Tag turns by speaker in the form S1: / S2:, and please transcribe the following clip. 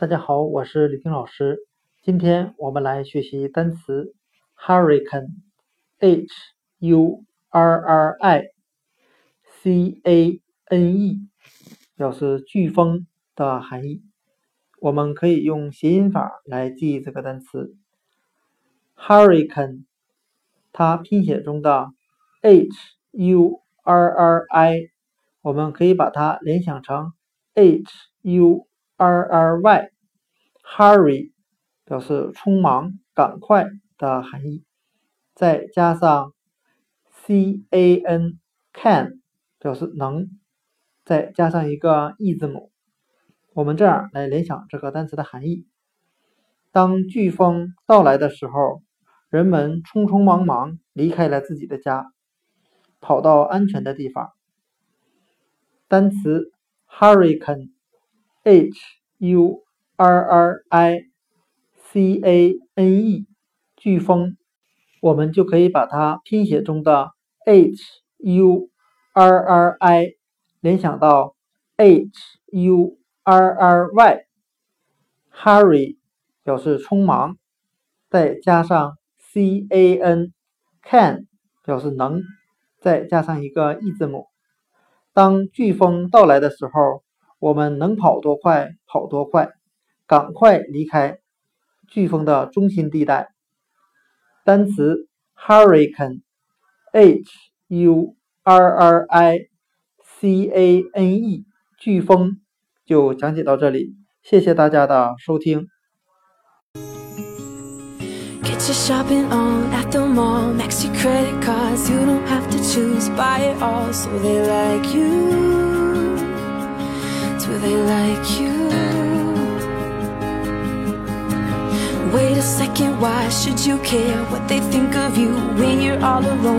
S1: 大家好，我是李丁老师。今天我们来学习单词 hurricane，h u r r i c a n e，表示飓风的含义。我们可以用谐音法来记忆这个单词 hurricane，它拼写中的 h u r r i，我们可以把它联想成 h u。R r y，hurry 表示匆忙、赶快的含义，再加上 c a n can 表示能，再加上一个 e 字母，我们这样来联想这个单词的含义：当飓风到来的时候，人们匆匆忙忙离开了自己的家，跑到安全的地方。单词 hurricane。H u r r i c a n e，飓风，我们就可以把它拼写中的 h u r r i 联想到 h u r r y，hurry 表示匆忙，再加上 c a n can 表示能，再加上一个 e 字母，当飓风到来的时候。我们能跑多快跑多快，赶快离开飓风的中心地带。单词 hurricane，h u r r i c a n e，飓风就讲解到这里，谢谢大家的收听。
S2: Do they like you? Wait a second, why should you care what they think of you when you're all alone?